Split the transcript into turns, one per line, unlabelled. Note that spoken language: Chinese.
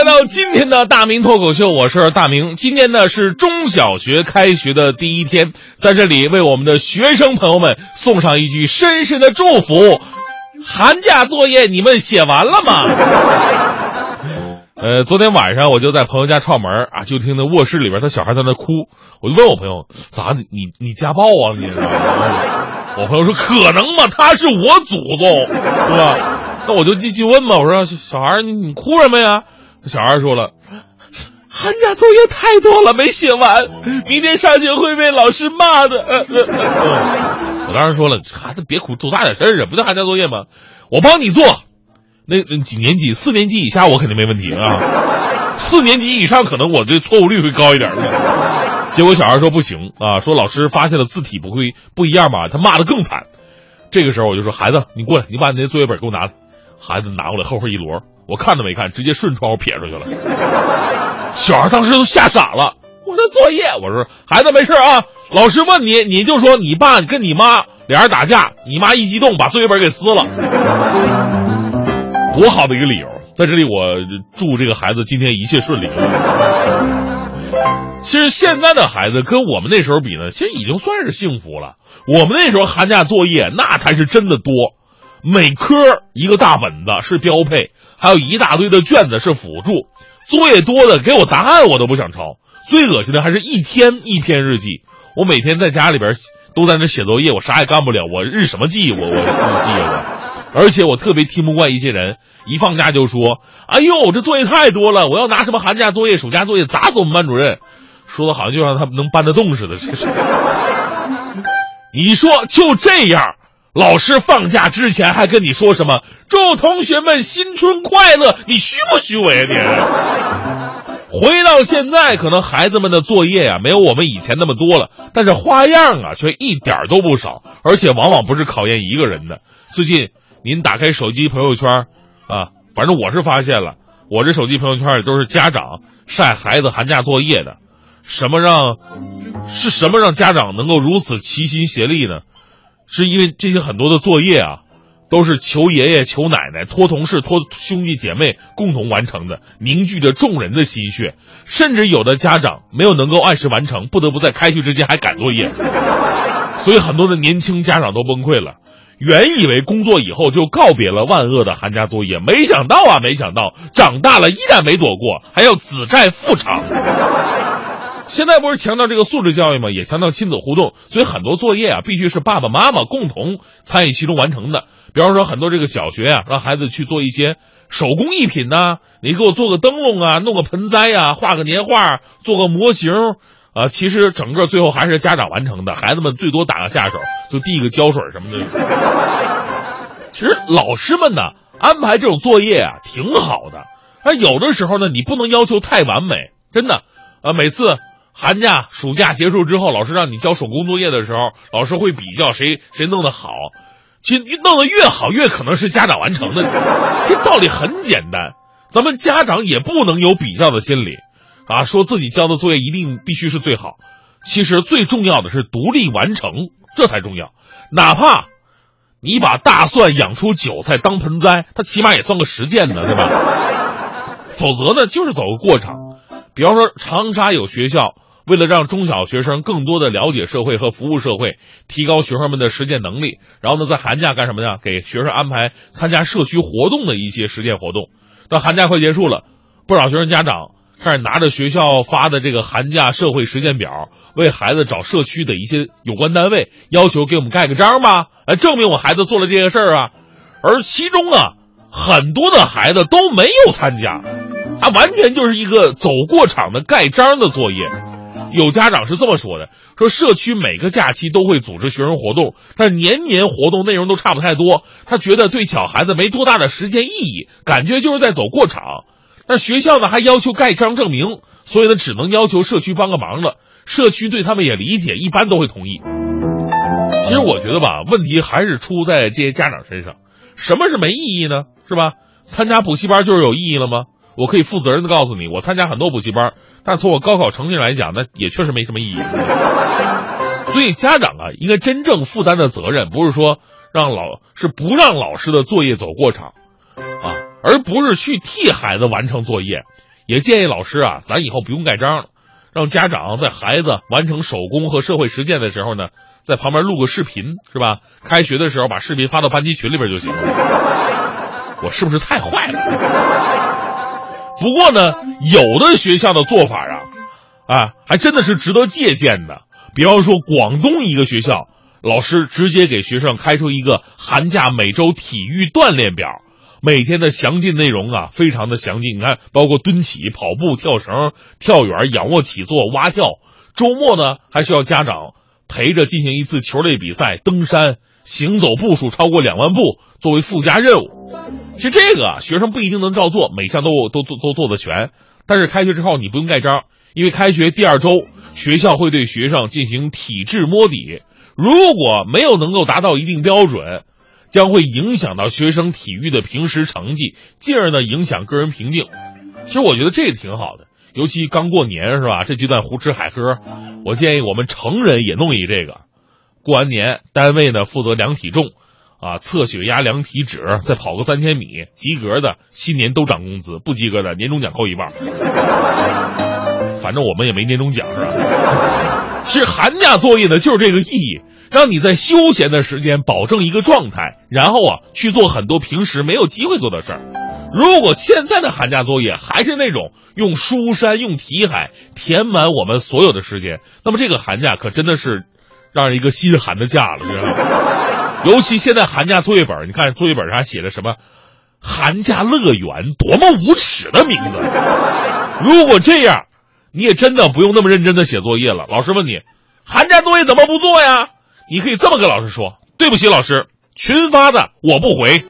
来到今天的大明脱口秀，我是大明。今天呢是中小学开学的第一天，在这里为我们的学生朋友们送上一句深深的祝福：寒假作业你们写完了吗？呃，昨天晚上我就在朋友家串门啊，就听那卧室里边他小孩在那哭，我就问我朋友咋你你家暴啊你？我朋友说可能吗？他是我祖宗，是吧？那我就继续问嘛，我说小孩你你哭什么呀？小孩说了，寒假作业太多了没写完，明天上学会被老师骂的。我当时说了，孩子别哭，多大点事儿啊，不就寒假作业吗？我帮你做。那几年级？四年级以下我肯定没问题啊，四年级以上可能我这错误率会高一点。结果小孩说不行啊，说老师发现了字体不会不一样吧，他骂的更惨。这个时候我就说孩子，你过来，你把你那作业本给我拿来。孩子拿过来，厚厚一摞，我看都没看，直接顺窗户撇出去了。小孩当时都吓傻了。我的作业，我说孩子没事啊，老师问你，你就说你爸跟你妈俩人打架，你妈一激动把作业本给撕了。多好的一个理由，在这里我祝这个孩子今天一切顺利。其实现在的孩子跟我们那时候比呢，其实已经算是幸福了。我们那时候寒假作业那才是真的多。每科一个大本子是标配，还有一大堆的卷子是辅助。作业多的给我答案我都不想抄。最恶心的还是一天一篇日记。我每天在家里边都在那写作业，我啥也干不了。我日什么记？我我日记我。而且我特别听不惯一些人，一放假就说：“哎呦，这作业太多了，我要拿什么寒假作业、暑假作业砸死我们班主任。”说的好像就让他们能搬得动似的。你说就这样。老师放假之前还跟你说什么？祝同学们新春快乐！你虚不虚伪啊你？回到现在，可能孩子们的作业啊没有我们以前那么多了，但是花样啊却一点都不少，而且往往不是考验一个人的。最近您打开手机朋友圈，啊，反正我是发现了，我这手机朋友圈里都是家长晒孩子寒假作业的。什么让是什么让家长能够如此齐心协力呢？是因为这些很多的作业啊，都是求爷爷、求奶奶、托同事、托兄弟姐妹共同完成的，凝聚着众人的心血。甚至有的家长没有能够按时完成，不得不在开学之前还赶作业，所以很多的年轻家长都崩溃了。原以为工作以后就告别了万恶的寒假作业，没想到啊，没想到长大了依然没躲过，还要子债父偿。现在不是强调这个素质教育吗？也强调亲子互动，所以很多作业啊，必须是爸爸妈妈共同参与其中完成的。比方说，很多这个小学啊，让孩子去做一些手工艺品呐，你给我做个灯笼啊，弄个盆栽呀，画个年画，做个模型啊。其实整个最后还是家长完成的，孩子们最多打个下手，就递个胶水什么的。其实老师们呢，安排这种作业啊，挺好的。但有的时候呢，你不能要求太完美，真的啊，每次。寒假、暑假结束之后，老师让你交手工作业的时候，老师会比较谁谁弄得好。其实弄得越好，越可能是家长完成的。这道理很简单，咱们家长也不能有比较的心理，啊，说自己交的作业一定必须是最好。其实最重要的是独立完成，这才重要。哪怕你把大蒜养出韭菜当盆栽，它起码也算个实践呢，对吧？否则呢，就是走个过场。比方说，长沙有学校。为了让中小学生更多的了解社会和服务社会，提高学生们的实践能力，然后呢，在寒假干什么呢？给学生安排参加社区活动的一些实践活动。到寒假快结束了，不少学生家长开始拿着学校发的这个寒假社会实践表，为孩子找社区的一些有关单位，要求给我们盖个章吧，来证明我孩子做了这些事儿啊。而其中啊，很多的孩子都没有参加，他完全就是一个走过场的盖章的作业。有家长是这么说的：说社区每个假期都会组织学生活动，但年年活动内容都差不太多。他觉得对小孩子没多大的实践意义，感觉就是在走过场。但学校呢还要求盖章证明，所以呢只能要求社区帮个忙了。社区对他们也理解，一般都会同意。其实我觉得吧，问题还是出在这些家长身上。什么是没意义呢？是吧？参加补习班就是有意义了吗？我可以负责任的告诉你，我参加很多补习班。但从我高考成绩来讲，那也确实没什么意义。所以家长啊，应该真正负担的责任，不是说让老是不让老师的作业走过场，啊，而不是去替孩子完成作业，也建议老师啊，咱以后不用盖章了，让家长在孩子完成手工和社会实践的时候呢，在旁边录个视频，是吧？开学的时候把视频发到班级群里边就行。我是不是太坏了？不过呢，有的学校的做法啊，啊，还真的是值得借鉴的。比方说，广东一个学校，老师直接给学生开出一个寒假每周体育锻炼表，每天的详尽内容啊，非常的详尽。你看，包括蹲起、跑步、跳绳、跳远、仰卧起坐、蛙跳。周末呢，还需要家长陪着进行一次球类比赛，登山。行走步数超过两万步作为附加任务，其实这个学生不一定能照做，每项都都都都做得全。但是开学之后你不用盖章，因为开学第二周学校会对学生进行体质摸底，如果没有能够达到一定标准，将会影响到学生体育的平时成绩，进而呢影响个人评定。其实我觉得这个挺好的，尤其刚过年是吧？这阶段胡吃海喝，我建议我们成人也弄一这个。过完年，单位呢负责量体重，啊，测血压、量体脂，再跑个三千米，及格的新年都涨工资，不及格的年终奖扣一半。反正我们也没年终奖，是吧？其实寒假作业呢就是这个意义，让你在休闲的时间保证一个状态，然后啊去做很多平时没有机会做的事儿。如果现在的寒假作业还是那种用书山、用题海填满我们所有的时间，那么这个寒假可真的是。让人一个心寒的假了，知道吗？尤其现在寒假作业本，你看作业本上写的什么“寒假乐园”，多么无耻的名字！如果这样，你也真的不用那么认真的写作业了。老师问你，寒假作业怎么不做呀？你可以这么跟老师说：“对不起，老师，群发的我不回。”